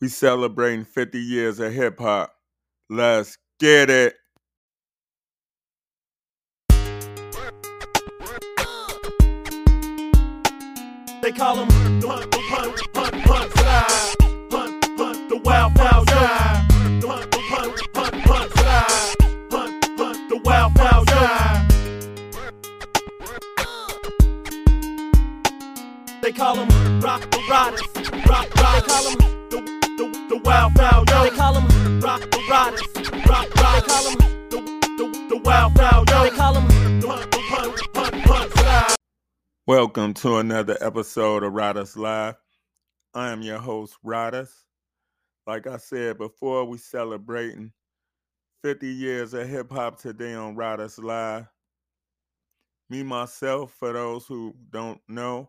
We celebrating 50 years of hip hop. Let's get it. They call him the Wild. Hunt, Hunt, the Wild Wild Side. They call him Rock the Riders. Rock, rock. They call him the, Yo. They call him Rock the Rodes. Rock, rock. They call him the, the, the Wild Wild Yo. They call him Hunt, Hunt, Hunt, Hunt, Slide. Welcome to another episode of Rodes Live. I am your host, Rodes. Like I said before, we celebrating 50 years of hip hop today on Riders Live. Me, myself, for those who don't know,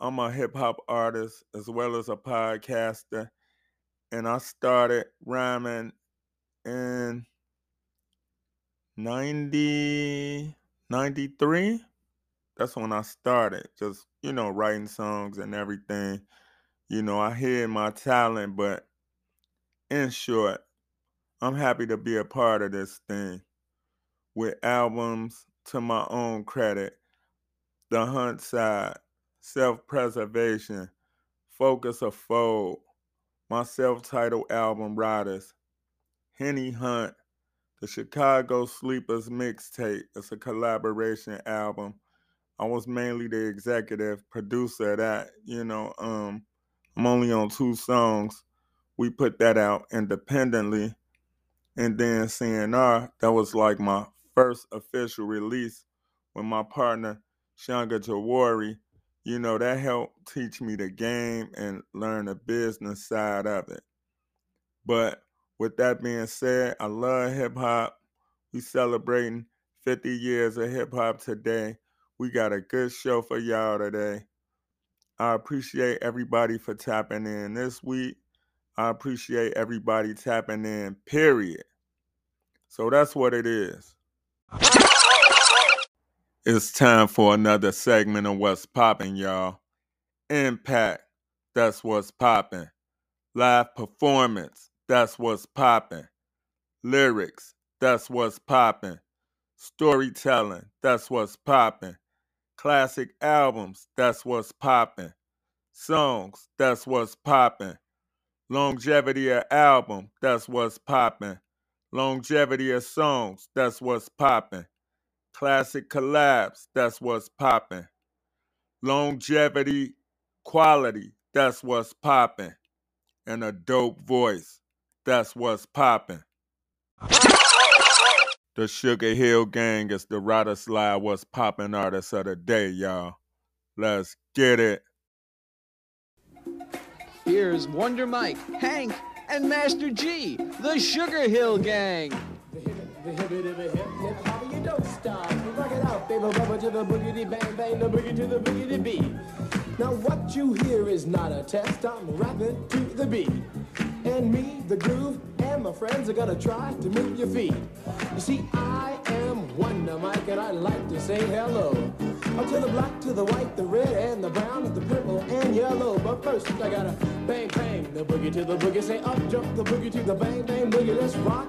I'm a hip hop artist as well as a podcaster. And I started rhyming in 90, 93 that's when I started, just you know, writing songs and everything. You know, I hear my talent, but in short, I'm happy to be a part of this thing with albums to my own credit. The Hunt Side, Self Preservation, Focus of Fold, my self titled album Riders, Henny Hunt, the Chicago Sleepers mixtape. It's a collaboration album I was mainly the executive producer of that. You know, um, I'm only on two songs. We put that out independently. And then CNR, that was like my first official release with my partner, Shanga Jawari. You know, that helped teach me the game and learn the business side of it. But with that being said, I love hip hop. We celebrating 50 years of hip hop today. We got a good show for y'all today. I appreciate everybody for tapping in this week. I appreciate everybody tapping in, period. So that's what it is. It's time for another segment of What's Poppin', y'all. Impact, that's what's poppin'. Live performance, that's what's poppin'. Lyrics, that's what's poppin'. Storytelling, that's what's poppin'. Classic albums, that's what's popping. Songs, that's what's popping. Longevity of album, that's what's popping. Longevity of songs, that's what's popping. Classic collabs, that's what's popping. Longevity, quality, that's what's popping. And a dope voice, that's what's popping. The Sugar Hill Gang is the Rider Slide What's Poppin' artist of the day, y'all. Let's get it. Here's Wonder Mike, Hank, and Master Gee, the Sugar Hill Gang. Stop. Rock it out, baby, rubber to the boogity bang bang, the boogie to the boogity beat. Now what you hear is not a test. I'm rapping to the beat, and me, the groove, and my friends are gonna try to move your feet. You see, I am Wonder Mike, and I like to say hello. Up to the black, to the white, the red, and the brown, the purple, and yellow. But first, I gotta bang bang the boogie to the boogie. Say up, jump the boogie to the bang bang boogie. Let's rock.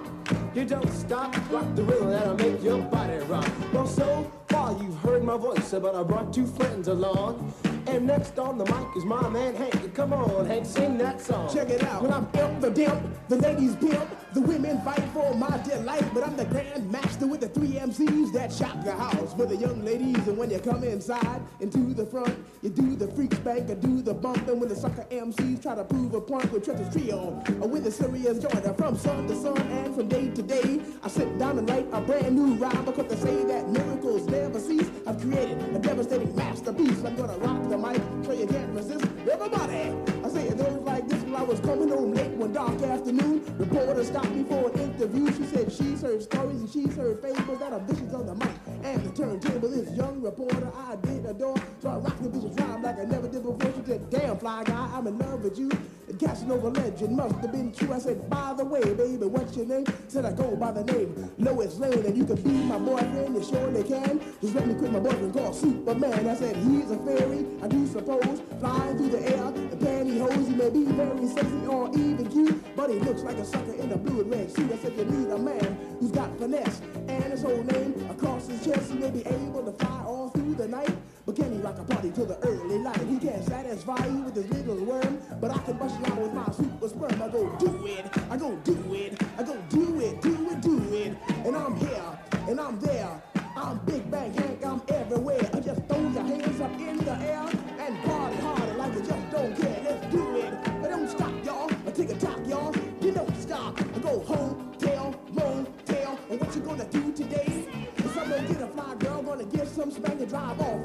You don't stop, rock the rhythm that'll make your body rock. Well, so far you've heard my voice, but I brought two friends along. And next on the mic is my man Hank. Come on, Hank, sing that song. Check it out. When I'm imp the dimp, the ladies pimp, the women fight for my delight. But I'm the grand master with the three MCs that shock the house for the young ladies. And when you come inside into the front, you do the freak spank or do the bump. And when the sucker MCs try to prove a point with Trevor's trio, or with a serious joiner from sun to sun and from day to day, I sit down and write a brand new rhyme because they say that miracles never cease. I've created a devastating masterpiece. I'm gonna rock the mic so you can't resist. Everybody, I was coming home late one dark afternoon, reporter stopped me for an interview. She said she's heard stories and she's heard fables that are vicious on the mic and the turntable. This young reporter I did adore, so I rocked the vicious rhyme like I never did before. She said, "Damn, fly guy, I'm in love with you." Casanova legend must have been true. I said, by the way, baby, what's your name? Said I go by the name Lois Lane, and you can be my boyfriend. You surely can. Just let me quit my boyfriend called Superman. I said he's a fairy. I do suppose flying through the air. The pantyhose, he may be very sexy or even cute, but he looks like a sucker in a blue and red suit. I said you need a man who's got finesse and his whole name across his chest. He may be able to fly all through the night. But can he rock a party till the early light? He can't satisfy you with his little worm, but I can bust you out with my super sperm. I go do it, I go do it, I go do it, do it, do it. And I'm here, and I'm there. I'm Big Bank Hank, I'm everywhere. I just throw your hands up in the air and party harder like you just don't care. Let's do it. I don't stop, y'all. I take a top, y'all. You don't stop. I go home, tail, motel. And what you gonna do today? Cause I'm gonna get a fly girl, gonna get some spank and drive off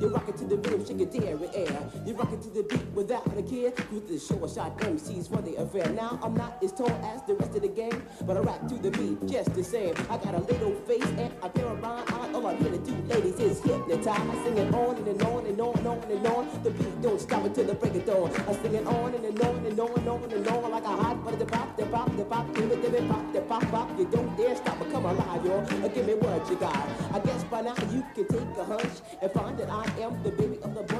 You rock it to the rhythm, shake your dairy air. You rock it to the beat without a care. With the short shot MCs for the affair. Now I'm not as tall as the rest of the gang, but I rap to the beat just the same. I got a little face is hypnotize. I sing it on and, on and on and on and on. The beat don't stop until the break of dawn. I sing it on and, on and on and on and on like a hot butter. The pop, the pop, the pop, give it, give it, pop, the pop, pop. You don't dare stop or come alive, y'all. Uh, Give me what you got. I guess by now you can take a hunch and find that I am the baby of the bunch,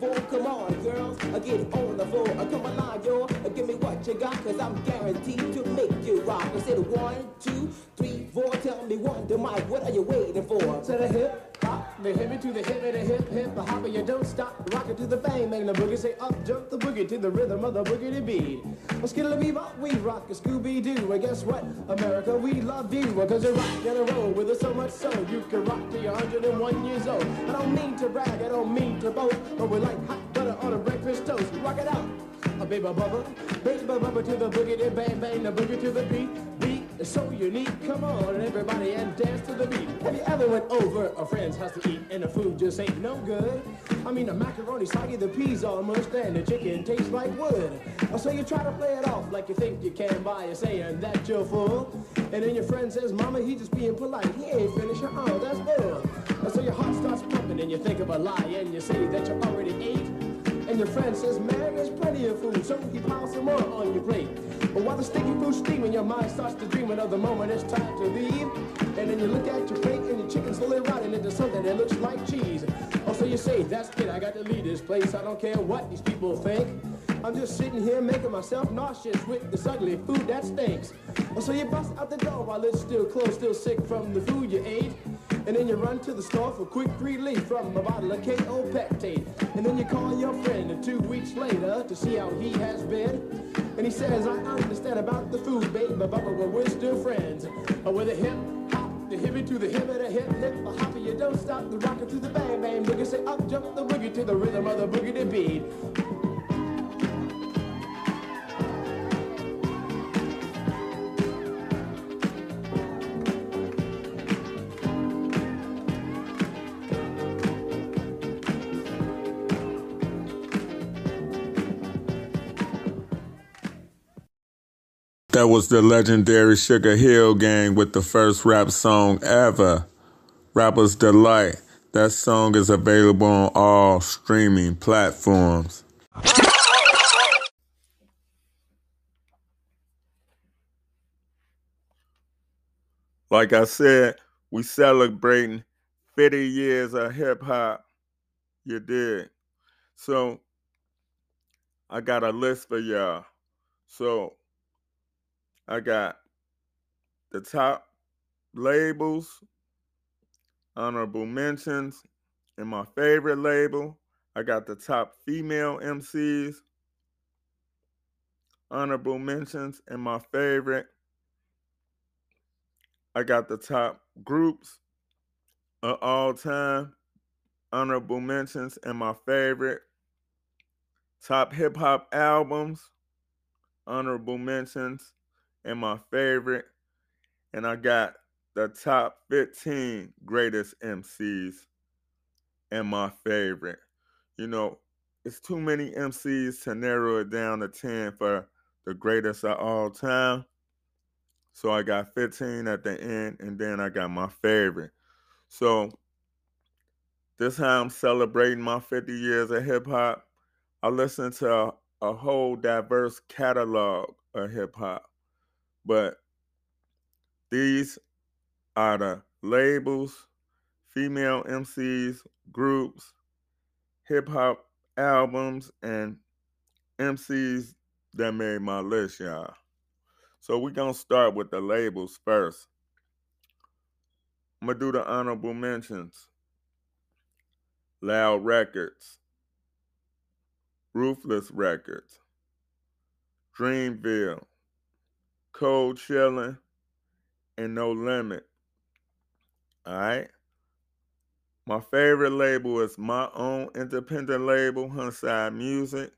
Come on, girls. Get on the floor. I come alive, yo. Uh, Give me what you got, cause I'm guaranteed to make you rock. I said one, two, three, four. Tell me one, the mic. What are you waiting for? To the hip hop, the hippie to the hip, hippie, the hip hip, the hopper, you don't stop. Rock it to the bang, bang the boogie. Say up, jump the boogie to the rhythm of the boogie beat. Well, skittle bebop, we rock a Scooby Doo. And guess what? America, we love you. Cause you rock and roll with us so much so you can rock till you're 101 years old. I don't mean to brag, I don't mean to boast, but we're like hot butter on a breakfast toast. Rock it out. A baby bubba, baby bubba to the boogie, bang bang the boogie to the beat. Is so unique. Come on, everybody, and dance to the beat. Have you ever went over a friend's house to eat and the food just ain't no good? I mean, the macaroni soggy, the peas mushed, and the chicken tastes like wood. Oh, so you try to play it off like you think you can by you saying that you're full, and then your friend says, "Mama, he just being polite. He ain't finished. Oh, that's bull." Oh, so your heart starts pumping, and you think of a lie, and you say that you already ate. And your friend says, man, there's plenty of food, so he piles some more on your plate. But while the sticky food's steaming, your mind starts to dreaming of the moment it's time to leave. And then you look at your plate and your chicken's slowly rotting into something that looks like cheese. Oh, so you say, that's it, I got to leave this place. I don't care what these people think. I'm just sitting here making myself nauseous with this ugly food that stinks. Oh, so you bust out the door while it's still closed, still sick from the food you ate. And then you run to the store for quick relief from a bottle of KO Pectate. And then you call your friend and two weeks later to see how he has been. And he says, I understand about the food, babe, but Bubba, well, we're still friends. Uh, with a hip hop, the hippie to the hip of the hip, hip, the hopper, you don't stop, the rocker to the bang, bang, boogie, say up, jump the boogie to the rhythm of the boogie to beat. That was the legendary Sugar Hill Gang with the first rap song ever, Rapper's Delight. That song is available on all streaming platforms. like I said, we celebrating 50 years of hip hop. You did. So I got a list for y'all. So I got the top labels, honorable mentions, and my favorite label. I got the top female MCs, honorable mentions, and my favorite. I got the top groups of all time, honorable mentions, and my favorite. Top hip hop albums, honorable mentions, and my favorite. And I got the top 15 greatest MCs and my favorite. You know, it's too many MCs to narrow it down to 10 for the greatest of all time. So I got 15 at the end, and then I got my favorite. So this how I'm celebrating my 50 years of hip hop. I listen to a, a whole diverse catalog of hip hop, but these are the labels, female MCs, groups, hip hop albums, and MCs that made my list, y'all. So we're gonna start with the labels first. I'm gonna do the honorable mentions. Loud Records, Ruthless Records, Dreamville, Cold Chillin', and No Limit. All right. My favorite label is my own independent label, Huntside Music.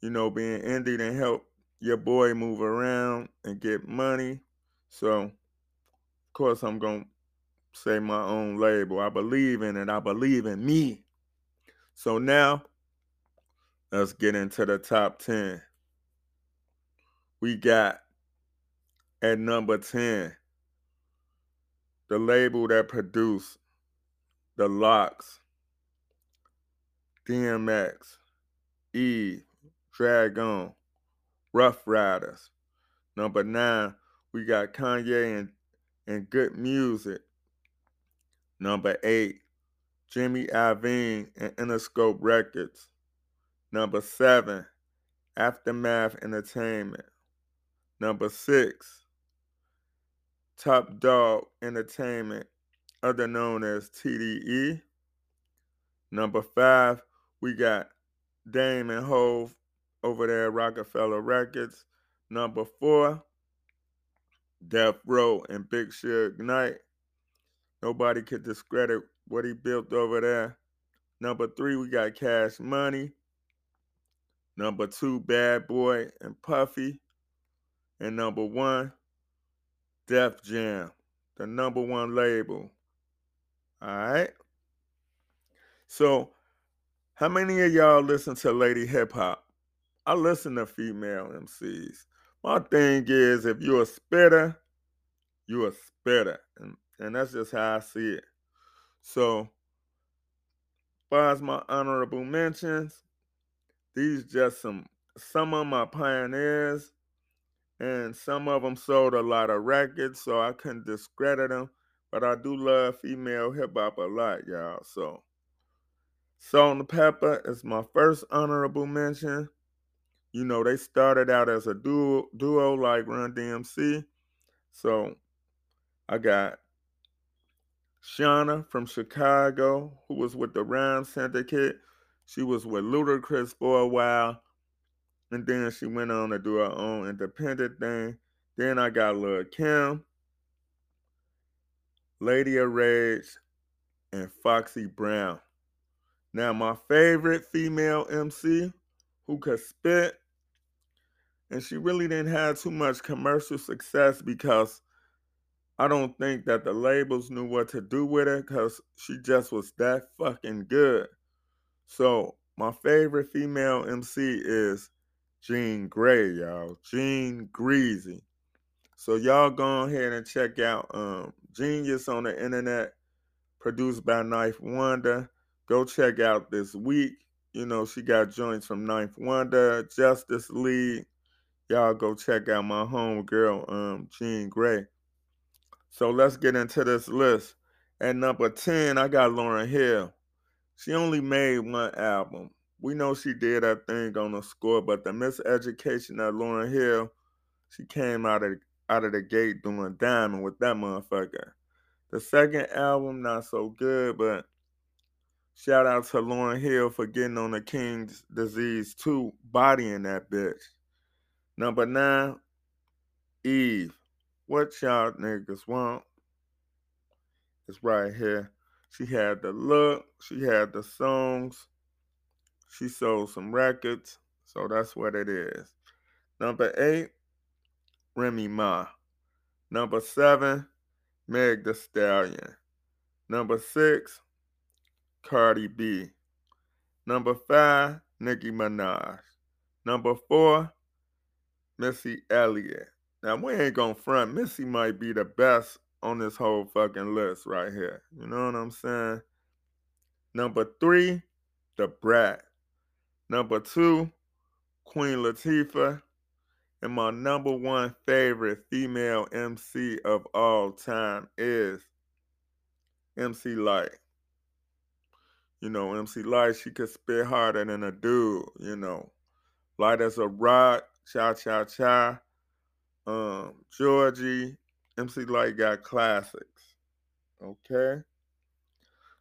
You know, being indie to help your boy move around and get money. So, of course, I'm going to say my own label. I believe in it. I believe in me. So now, let's get into the top 10. We got at number 10 the label that produced the LOX, DMX, Eve, Drag-On, Ruff Ryders. Number nine, we got Kanye and, and Good Music. Number eight, Jimmy Iovine and Interscope Records. Number seven, Aftermath Entertainment. Number six, Top Dawg Entertainment, other known as TDE. Number five, we got Dame and Hove over there at Roc-A-Fella Records. Number four, Death Row and Big Suge Knight. Nobody could discredit what he built over there. Number three, we got Cash Money. Number two, Bad Boy and Puffy. And number one, Def Jam, the number one label. All right. So, how many of y'all listen to Lady Hip Hop? I listen to female MCs. My thing is, if you're a spitter, you're a spitter. And, and that's just how I see it. So, as far as my honorable mentions, these just some some of my pioneers and some of them sold a lot of records, so I couldn't discredit them. But I do love female hip hop a lot, y'all. So, Salt-N-Pepa is my first honorable mention. You know, they started out as a duo, duo like Run DMC. So, I got Shawnna from Chicago, who was with the Rhyme Syndicate. She was with Ludacris for a while. And then she went on to do her own independent thing. Then I got Lil Kim, Lady of Rage, and Foxy Brown. Now, my favorite female MC who could spit, and she really didn't have too much commercial success because I don't think that the labels knew what to do with her because she just was that fucking good. So, my favorite female MC is Jean Grae, y'all. Jean Greasy. So y'all go ahead and check out um, Jeanius on the internet, produced by 9th Wonder. Go check out this week. You know, she got joints from 9th Wonder, Justice League. Y'all go check out my home girl, um, Jean Grae. So let's get into this list. At number 10, I got Lauryn Hill. She only made one album. We know she did that thing on the score, but the miseducation of Lauryn Hill, she came out of out of the gate doing diamond with that motherfucker. The second album, not so good, but shout out to Lauryn Hill for getting on the King's Disease 2, bodying that bitch. Number nine, Eve. What y'all niggas want? It's right here. She had the look, she had the songs, she sold some records, so that's what it is. Number eight, Remy Ma. Number seven, Meg the Stallion. Number six, Cardi B. Number five, Nicki Minaj. Number four, Missy Elliott. Now we ain't gonna front. Missy might be the best on this whole fucking list right here. You know what I'm saying? Number three, Da Brat. Number two, Queen Latifah. And my number one favorite female MC of all time is MC Lyte. You know, MC Lyte, she could spit harder than a dude, you know. Lyte as a rock, cha cha cha. Um, Georgie, MC Lyte got classics. Okay.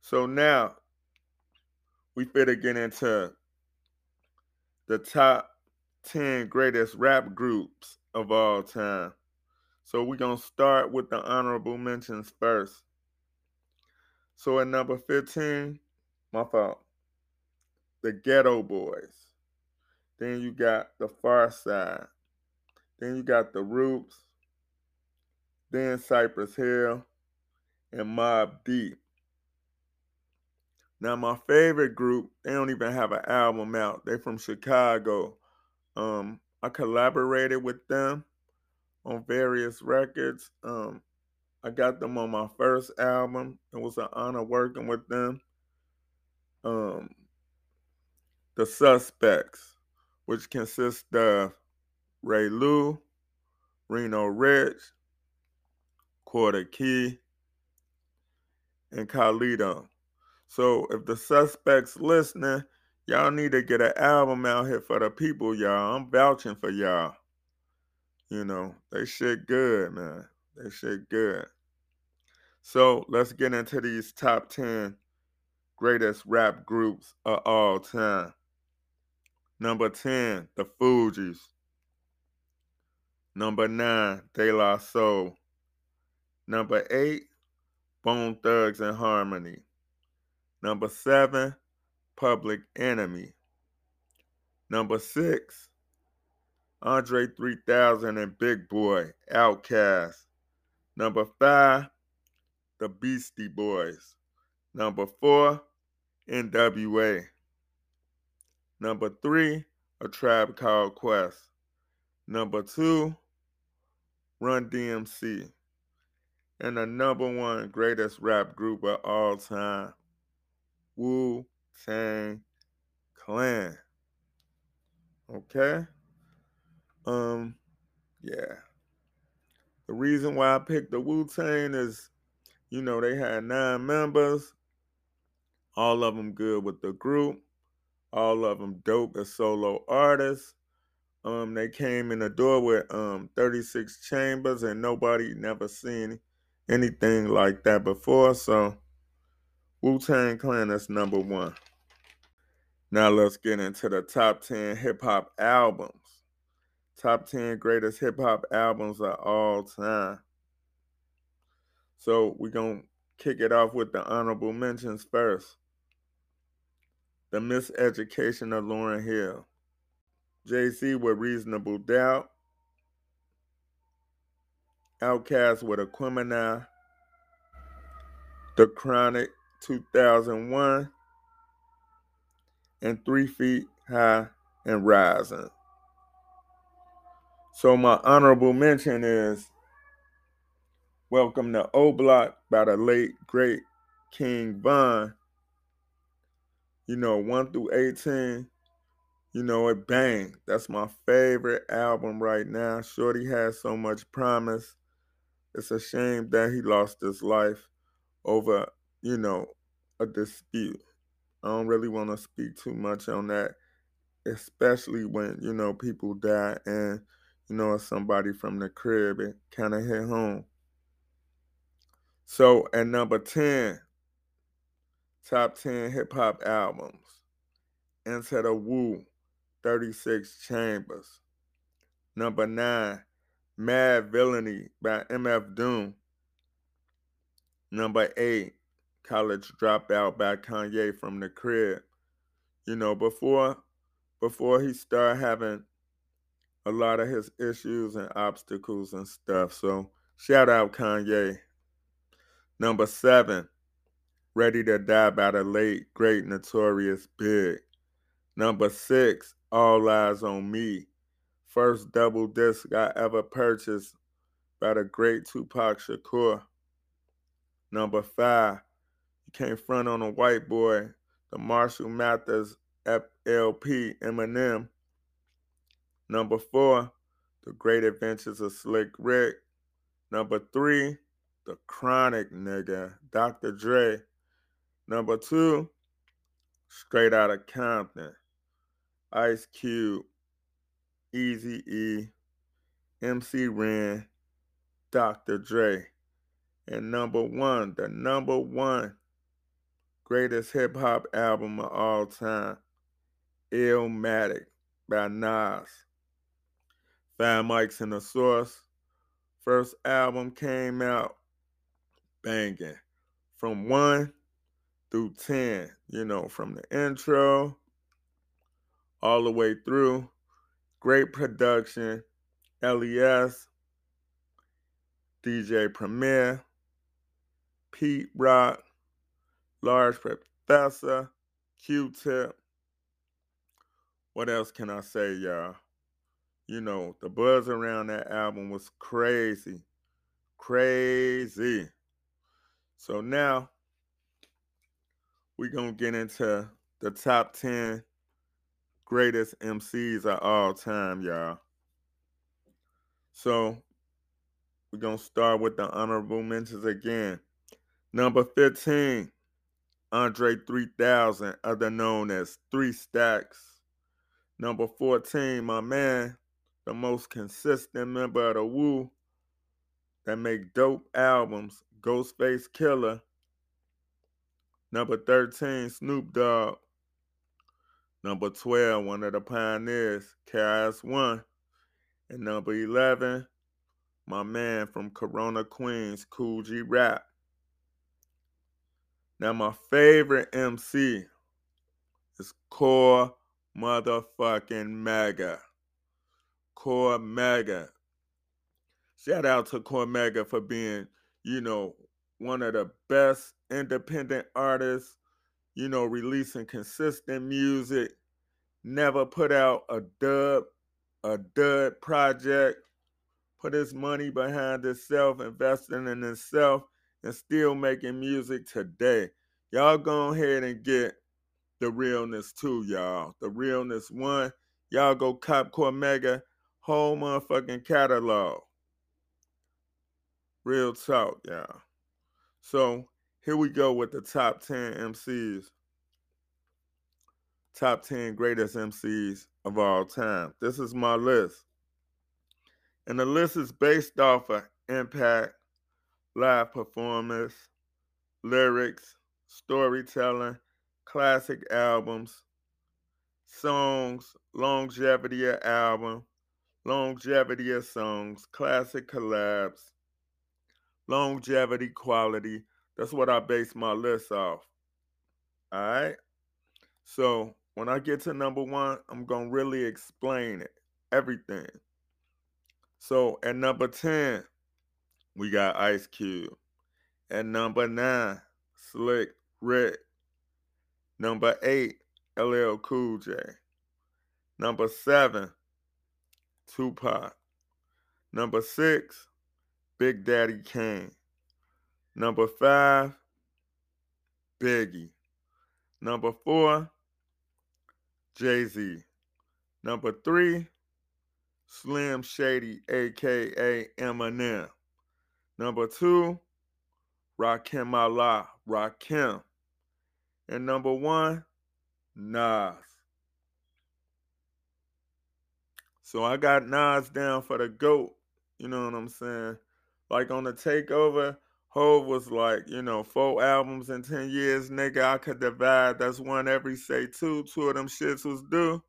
So now we better get into the top 10 greatest rap groups of all time. So we're going to start with the honorable mentions first. So at number 15, my fault, the Geto Boys. Then you got the Pharcyde. Then you got the Roots. Then Cypress Hill and Mobb Deep. Now my favorite group, they don't even have an album out. They're from Chicago. Um, I collaborated with them on various records. Um, I got them on my first album. It was an honor working with them. Um, the Suspects, which consist of Ray Lou, Reno Rich, Quarter Key, and Carlito. So if the suspects listening, y'all need to get an album out here for the people, y'all. I'm vouching for y'all. You know, they shit good, man. They shit good. So let's get into these top 10 greatest rap groups of all time. Number 10, the Fugees. Number 9, De La Soul. Number 8, Bone Thugs and Harmony. Number 7, Public Enemy. Number 6, Andre 3000 and Big Boi, Outkast. Number 5, The Beastie Boys. Number 4, NWA. Number 3, A Tribe Called Quest. Number 2, Run DMC. And the number one greatest rap group of all time, Wu Tang Clan. Okay? Um, yeah. The reason why I picked the Wu Tang is, you know, they had nine members, all of them good with the group, all of them dope as solo artists. Um, they came in the door with um 36 chambers, and nobody never seen anything like that before. So Wu Tang Clan is number one. Now let's get into the top 10 hip hop albums. Top 10 greatest hip hop albums of all time. So we're going to kick it off with the honorable mentions first. The Miseducation of Lauryn Hill. Jay-Z with Reasonable Doubt. Outkast with Aquemini. The Chronic 2001. And Three Feet High and Rising. So my honorable mention is Welcome to O Block by the late great King Von. You know, 1 through 18 you know, it bang. That's my favorite album right now. Shorty has so much promise. it's a shame that he lost his life over, you know, a dispute. I don't really want to speak too much on that, especially when, you know, people die and, you know, somebody from the crib, it kind of hit home. So at number 10, top 10 hip hop albums. Enter the Wu, 36 Chambers. Number 9, Madvillainy by MF Doom. Number 8, College Dropout by Kanye from the crib. You know, before before he started having a lot of his issues and obstacles and stuff. So shout out Kanye. Number seven, Ready to Die by the late, great, notorious Big. Number six, All Eyez on Me. First double disc I ever purchased by the great Tupac Shakur. Number five, Can't Front on a White Boy, the Marshall Mathers LP Eminem. Number four, The Great Adventures of Slick Rick. Number three, The Chronic Nigga, Dr. Dre. Number two, Straight Outta Compton, Ice Cube, Easy E, MC Ren, Dr. Dre. And number one, the number one greatest hip hop album of all time, Illmatic by Nas. Five Mics and the Source. First album came out banging from one through 10, you know, from the intro all the way through. Great production. LES, DJ Premier, Pete Rock, Large Professor, Q Tip. What else can I say, y'all? You know, the buzz around that album was crazy. Crazy. So now we're going to get into the top 10 greatest MCs of all time, y'all. So we're going to start with the honorable mentions again. Number 15, Andre 3000, other known as Three Stacks. Number 14, my man, the most consistent member of the Wu that make dope albums, Ghostface Killah. Number 13, Snoop Dogg. Number 12, one of the pioneers, KRS-One. And number 11, my man from Corona, Queens, Kool G Rap. Now, my favorite MC is Core Motherfucking Mega. Cormega. Shout out to Cormega for being, you know, one of the best independent artists, you know, releasing consistent music, never put out a dub, a dud project, put his money behind himself, investing in himself, and still making music today. Y'all go ahead and get the realness too, y'all. The realness one. Y'all go cop Cormega whole motherfucking catalog. Real talk, y'all. So here we go with the top 10 MCs. Top 10 greatest MCs of all time. This is my list. And the list is based off of impact, live performance, lyrics, storytelling, classic albums, songs, longevity of album, longevity of songs, classic collabs, longevity quality. That's what I base my list off. All right. So when I get to number one, I'm going to really explain it, everything. So at number 10, we got Ice Cube. At number nine, Slick Rick. Number eight, LL Cool J. Number seven, Tupac. Number six, Big Daddy Kane. Number five, Biggie. Number four, Jay Z. Number three, Slim Shady, aka Eminem. Number two, Rakim Allah, Rakim. And number one, Nas. So I got Nas down for the GOAT. You know what I'm saying? Like on the takeover, Hove was like, you know, four albums in 10 years, nigga, I could divide. That's one every say two. Two of them shits was due.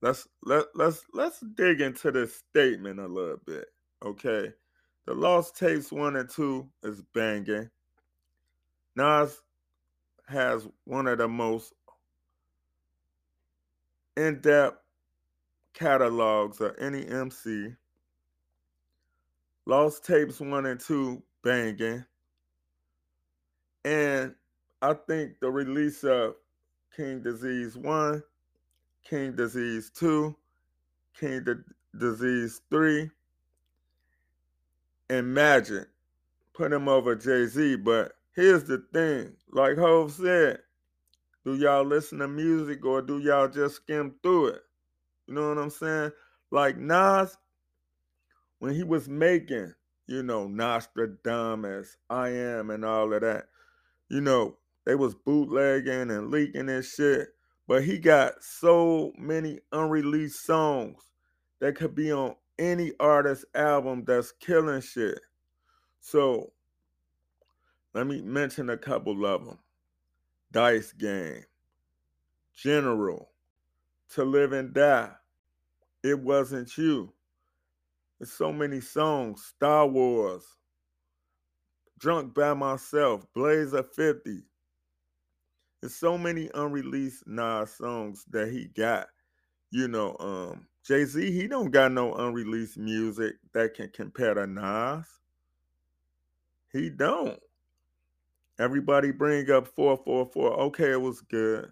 Let's let let's let's dig into this statement a little bit. Okay. The Lost Tapes one and two is banging. Nas has one of the most in-depth catalogs of any MC. Lost Tapes 1 and 2 banging. And I think the release of King Disease 1, King Disease 2, King D- Disease 3, and Magic put him over Jay Z. But here's the thing like Hove said, do y'all listen to music or do y'all just skim through it? You know what I'm saying? Like Nas, when he was making, you know, Nastradamus, I Am, and all of that, you know, they was bootlegging and leaking and shit. But he got so many unreleased songs that could be on any artist album that's killing shit. So let me mention a couple of them. Dice Game, General, To Live and Die, It Wasn't You. There's so many songs, Star Wars, Drunk by Myself, Blaze a 50. There's so many unreleased Nas songs that he got. You know, um, Jay-Z, he don't got no unreleased music that can compare to Nas. He don't. Everybody bring up 444. Okay, it was good.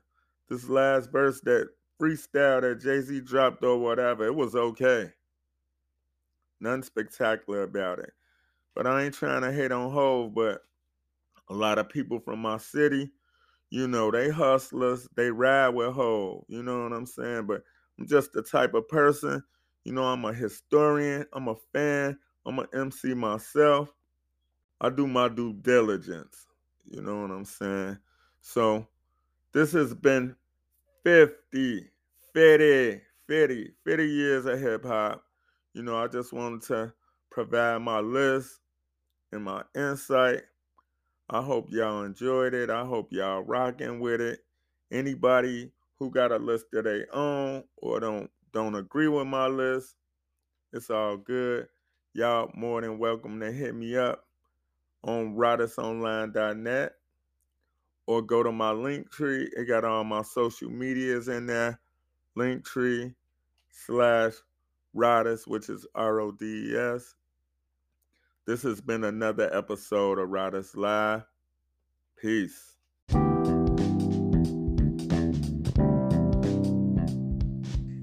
This last verse that freestyle that Jay-Z dropped or whatever, it was okay. Nothing spectacular about it. But I ain't trying to hate on Hove, but a lot of people from my city, you know, they hustlers, they ride with Hove. You know what I'm saying? But I'm just the type of person, you know, I'm a historian, I'm a fan, I'm an MC myself. I do my due diligence. You know what I'm saying? So this has been 50, 50, 50, 50 years of hip hop. You know, I just wanted to provide my list and my insight. I hope y'all enjoyed it. I hope y'all rocking with it. Anybody who got a list that they own or don't don't agree with my list, it's all good. Y'all more than welcome to hit me up on rodusonline.net or go to my link tree. It got all my social medias in there. Link tree slash Rodes, which is R O D E S. This has been another episode of Rodes Live. Peace.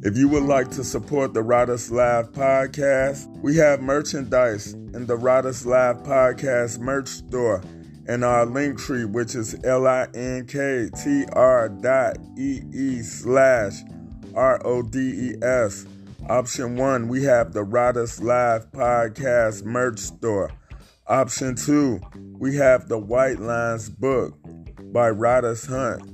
If you would like to support the Rodes Live podcast, we have merchandise in the Rodes Live podcast merch store and our link tree, which is L-I-N-K-T-R dot E-E slash R-O-D-E-S. Option one, we have the Rodes Live podcast merch store. Option two, we have the White Lines book by Rodes Hunt.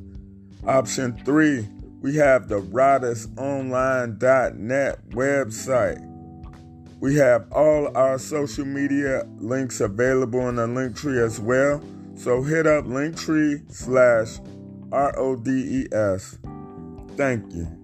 Option three, we have the rodusonline.net website. We have all our social media links available in the link tree as well. So hit up linktree slash R O D E S. Thank you.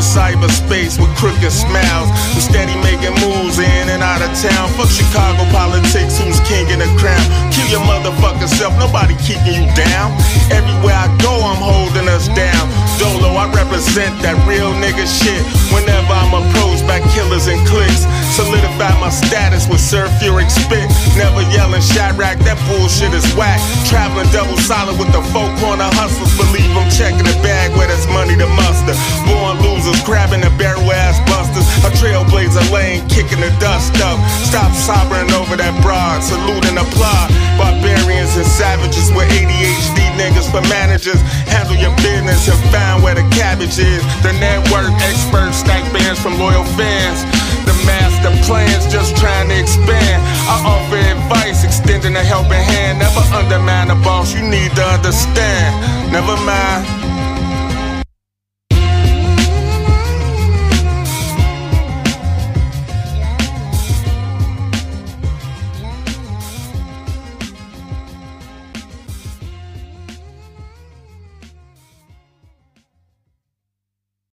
Cyberspace with crooked smiles. Who steady making moves in and out of town. Fuck Chicago politics, who's king in the crown. Kill your motherfucking self, nobody keeping you down. Everywhere I go, I'm holding us down. Dolo, I represent that real nigga shit. Whenever I'm approached by killers and Solidify my status with sulfuric spit. Never yelling Chiraq, that bullshit is whack. Traveling double solid with the four corner hustlers. Believe I'm checking the bag where there's money to muster. Born losers, grabbing the barrel ass busters. A trailblazer lane, kicking the dust up. Stop sobbing over that broad, salute and applaud. Barbarians and savages with ADHD niggas for managers. Handle your business and find where the cabbage is. The network experts stack bands from loyal fans. The master plans just trying to expand. I offer advice, extending a helping hand. Never undermine a boss, you need to understand. Never mind.